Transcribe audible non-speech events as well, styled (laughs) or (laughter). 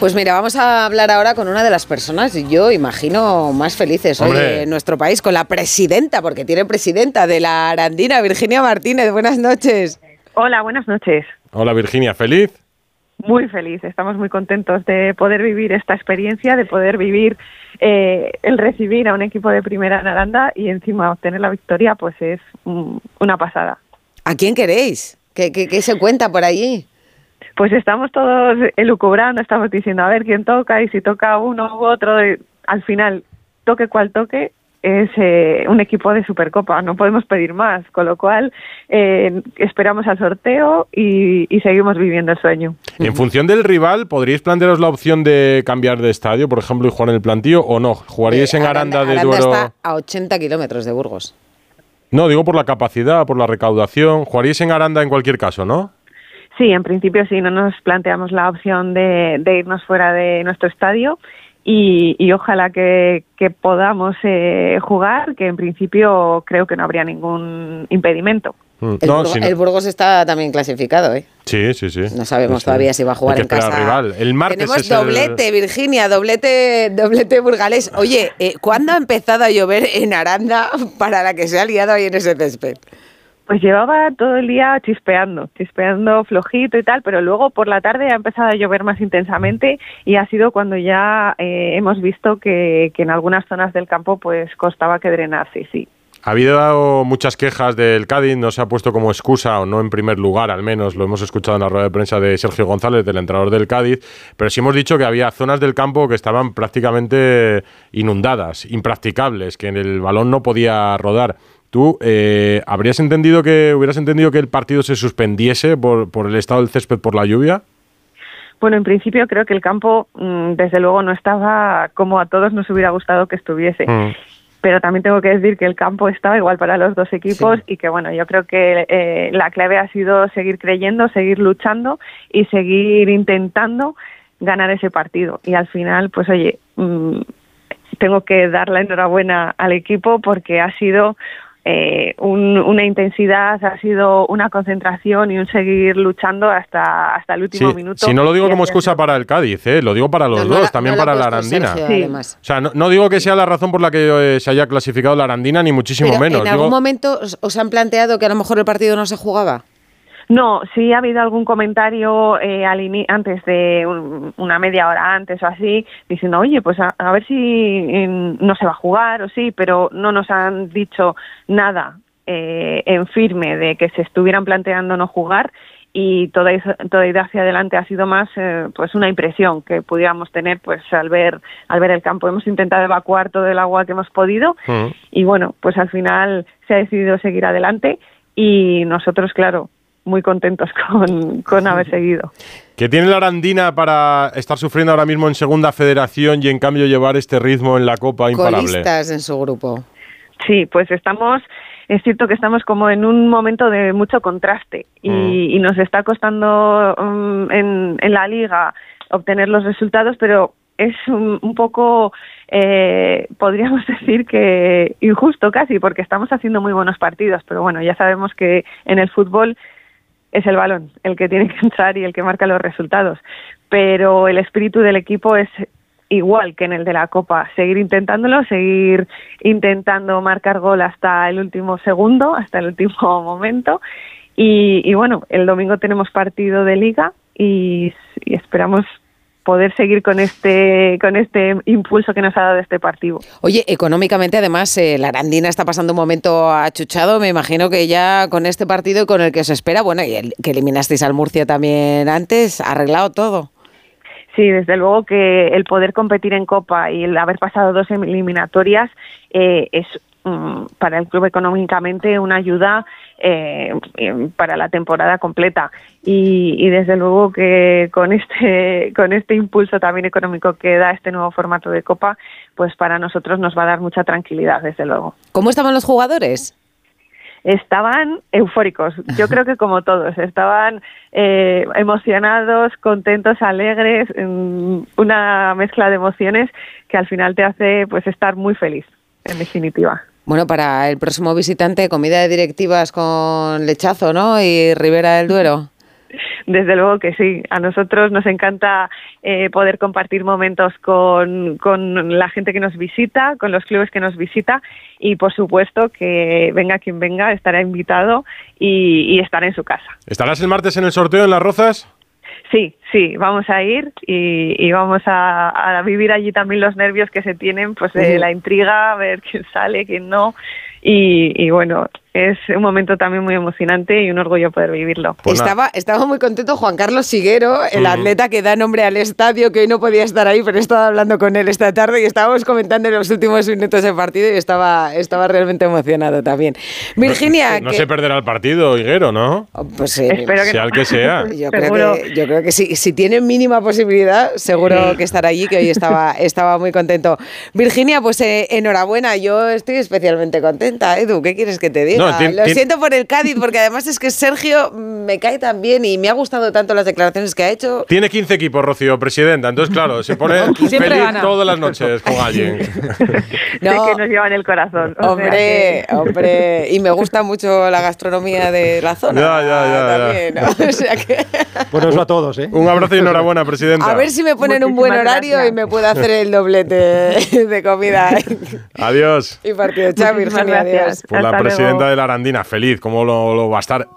Pues mira, vamos a hablar ahora con una de las personas, yo imagino, más felices hoy en nuestro país, con la presidenta, porque tiene presidenta de la Arandina, Virginia Martínez. Buenas noches. Hola, buenas noches. Hola Virginia, ¿feliz? Muy feliz, estamos muy contentos de poder vivir esta experiencia, de poder vivir eh, el recibir a un equipo de primera en Aranda y encima obtener la victoria, pues es mm, una pasada. ¿A quién queréis? ¿Qué, qué, qué se cuenta por allí? Pues estamos todos elucubrando, estamos diciendo a ver quién toca y si toca uno u otro, eh, al final, toque cual toque, es eh, un equipo de Supercopa, no podemos pedir más, con lo cual eh, esperamos al sorteo y, y seguimos viviendo el sueño. En función del rival, ¿podríais plantearos la opción de cambiar de estadio, por ejemplo, y jugar en el plantío o no? ¿Jugaríais Eh, en Aranda, de Aranda Duero? está a 80 kilómetros de Burgos. No, digo por la capacidad, por la recaudación. ¿Jugaríais en Aranda en cualquier caso, no? Sí, en principio sí, no nos planteamos la opción de, de irnos fuera de nuestro estadio y, y ojalá que, que podamos eh, jugar, que en principio creo que no habría ningún impedimento. Mm, El, no, Burgos, el Burgos está también clasificado, ¿eh? Sí, sí, sí. No sabemos Sí, sí. todavía si va a jugar en casa. al rival. El martes Tenemos el- doblete, Virginia, doblete, doblete burgalés. Oye, eh, ¿cuándo ha empezado a llover en Aranda para la que se ha liado ahí en ese césped? Pues llevaba todo el día chispeando, chispeando flojito y tal, pero luego por la tarde ha empezado a llover más intensamente y ha sido cuando ya eh, hemos visto que, en algunas zonas del campo pues costaba que drenase, sí. Ha habido muchas quejas del Cádiz, no se ha puesto como excusa, o no en primer lugar al menos, lo hemos escuchado en la rueda de prensa de Sergio González, del entrenador del Cádiz, pero sí hemos dicho que había zonas del campo que estaban prácticamente inundadas, impracticables, que el balón no podía rodar. ¿Tú eh, habrías entendido que, hubieras entendido que el partido se suspendiese por, por el estado del césped por la lluvia? Bueno, en principio creo que el campo, mm, desde luego, no estaba como a todos nos hubiera gustado que estuviese. Mm. Pero también tengo que decir que el campo estaba igual para los dos equipos Sí. y que, bueno, yo creo que eh, la clave ha sido seguir creyendo, seguir luchando y seguir intentando ganar ese partido. Y al final, pues oye, mm, tengo que dar la enhorabuena al equipo porque ha sido eh, un- una intensidad, ha sido una concentración y un seguir luchando hasta, hasta el último Sí, minuto. si no lo digo como excusa para el Cádiz, ¿eh? lo digo para los No, dos, también no para la Arandina. Sergio, Sí. además. O sea, no, no digo que sea la razón por la que eh, se haya clasificado la Arandina, ni muchísimo Pero menos. ¿En Digo- algún momento os, os han planteado que a lo mejor el partido no se jugaba? No, sí ha habido algún comentario eh, al antes de un- una media hora antes o así, diciendo, oye, pues a, a ver si no se va a jugar o sí, pero no nos han dicho nada eh, en firme de que se estuvieran planteando no jugar y toda, toda idea hacia adelante ha sido más eh, pues una impresión que pudiéramos tener pues al ver al ver el campo hemos intentado evacuar todo el agua que hemos podido Mm. y bueno pues al final se ha decidido seguir adelante y nosotros claro muy contentos con, con haber seguido. ¿Qué tiene la Arandina para estar sufriendo ahora mismo en segunda federación y en cambio llevar este ritmo en la Copa imparable? Colistas en su grupo. Sí, pues estamos, es cierto que estamos como en un momento de mucho contraste y, Mm. y nos está costando mm, en, en la liga obtener los resultados, pero es un, un poco, eh, podríamos (laughs) decir que injusto casi, porque estamos haciendo muy buenos partidos, pero bueno, ya sabemos que en el fútbol es el balón el que tiene que (laughs) entrar y el que marca los resultados. Pero el espíritu del equipo es igual que en el de la Copa, seguir intentándolo, seguir intentando marcar gol hasta el último segundo, (laughs) hasta el último (laughs) momento. Y, y bueno, el domingo tenemos partido de liga y, y esperamos poder seguir con este con este impulso que nos ha dado este partido. Oye, económicamente además eh, la Arandina está pasando un momento achuchado, me imagino que ya con este partido y con el que os espera, bueno, y el que eliminasteis al Murcia también antes, arreglado todo. Sí, desde luego que el poder competir en Copa y el haber pasado dos eliminatorias eh, es para el club económicamente una ayuda eh, em, para la temporada completa y, y desde luego que con este (laughs) con este impulso también económico que da este nuevo formato de Copa, pues para nosotros nos va a dar mucha tranquilidad, desde luego. ¿Cómo estaban los jugadores? estaban eufóricos, yo creo que como todos, estaban eh, emocionados, contentos, alegres, mm, una mezcla de emociones que al final te hace pues estar muy feliz, en definitiva. Bueno, para el próximo visitante, comida de directivas con lechazo, ¿no? Y Ribera del Duero. desde luego que sí. A nosotros nos encanta eh, poder compartir momentos con, con la gente que nos visita, con los clubes que nos visita y por supuesto que venga quien venga estará invitado y, y estará en su casa. ¿Estarás el martes en el sorteo en Las Rozas? Sí, sí, vamos a ir y, vamos a, vivir allí también los nervios que se tienen, pues de la intriga, a ver quién sale, quién no. Y, y bueno, es un momento también muy emocionante y un orgullo poder vivirlo. Pues estaba, estaba muy contento Juan Carlos Siguero, el atleta que da nombre al estadio, que hoy no podía estar ahí, pero he estado hablando con él esta tarde y estábamos comentando en los últimos minutos del partido y estaba, estaba realmente emocionado también. Virginia... No, se perderá el partido, Higuero, ¿no? Oh, pues eh, Espero que sea el que sea. (laughs) Yo creo que, yo creo que sí, si tiene mínima posibilidad, seguro que estará allí, que hoy estaba, (laughs) estaba muy contento. Virginia, pues eh, enhorabuena, yo estoy especialmente contenta. Edu, ¿qué quieres que te diga? Lo siento por el Cádiz, porque además es que Sergio me cae tan bien y me ha gustado tanto las declaraciones que ha hecho. Tiene 15 equipos, Rocío, presidenta. Entonces, claro, se pone (laughs) feliz todas las noches con (laughs) alguien. (laughs) No, que nos llevan el corazón. hombre, hombre. Y me gusta mucho la gastronomía de la zona. Ya, ya, ya. También, O sea que... Bueno, eso a todos, ¿eh? Un abrazo y enhorabuena, presidenta. A ver si me ponen un buen horario y me puedo hacer el doblete de comida. Adiós. Y partido. Chao, Virginia. Adiós. Por la presidenta de la Arandina, feliz, ¿cómo lo, va a estar?